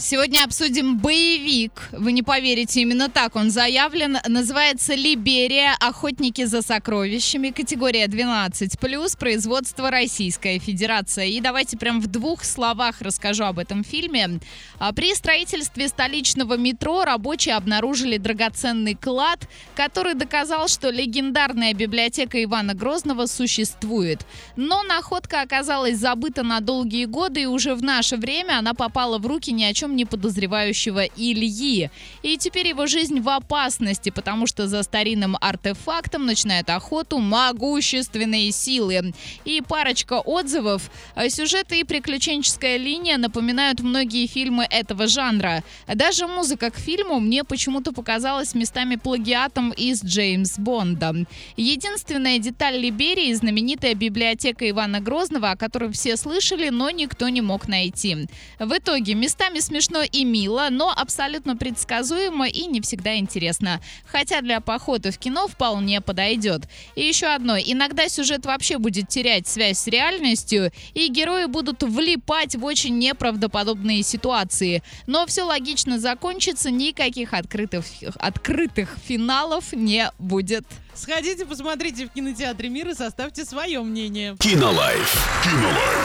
Сегодня обсудим боевик. Вы не поверите, именно так он заявлен. Называется «Либерия. Охотники за сокровищами». Категория 12+, производство Российская Федерация. И давайте прям в двух словах расскажу об этом фильме. А, При строительстве столичного метро рабочие обнаружили драгоценный клад, который доказал, что легендарная библиотека Ивана Грозного существует. Но находка оказалась забыта на долгие годы, и уже в наше время она попала в руки ни о чем не подозревающего Ильи. И теперь его жизнь в опасности, потому что за старинным артефактом начинает охоту могущественные силы. И парочка отзывов. Э, Сюжет и приключенческая линия напоминают многие фильмы этого жанра. Даже музыка к фильму мне почему-то показалась местами плагиатом из Джеймс Бонда. Единственная деталь Либерии – знаменитая библиотека Ивана Грозного, о которой все слышали, но никто не мог найти. В итоге местами смешно и мило, но абсолютно предсказуемо и не всегда интересно. Хотя для похода в кино вполне подойдет. И еще одно. Иногда сюжет вообще будет терять связь с реальностью, и герои будут влипать в очень неправдоподобные ситуации. Но все логично закончится, никаких открытых, открытых финалов не будет. Сходите, посмотрите в кинотеатре «Мир» и составьте свое мнение. Кинолайф. Кинолайф.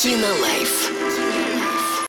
Кинолайф.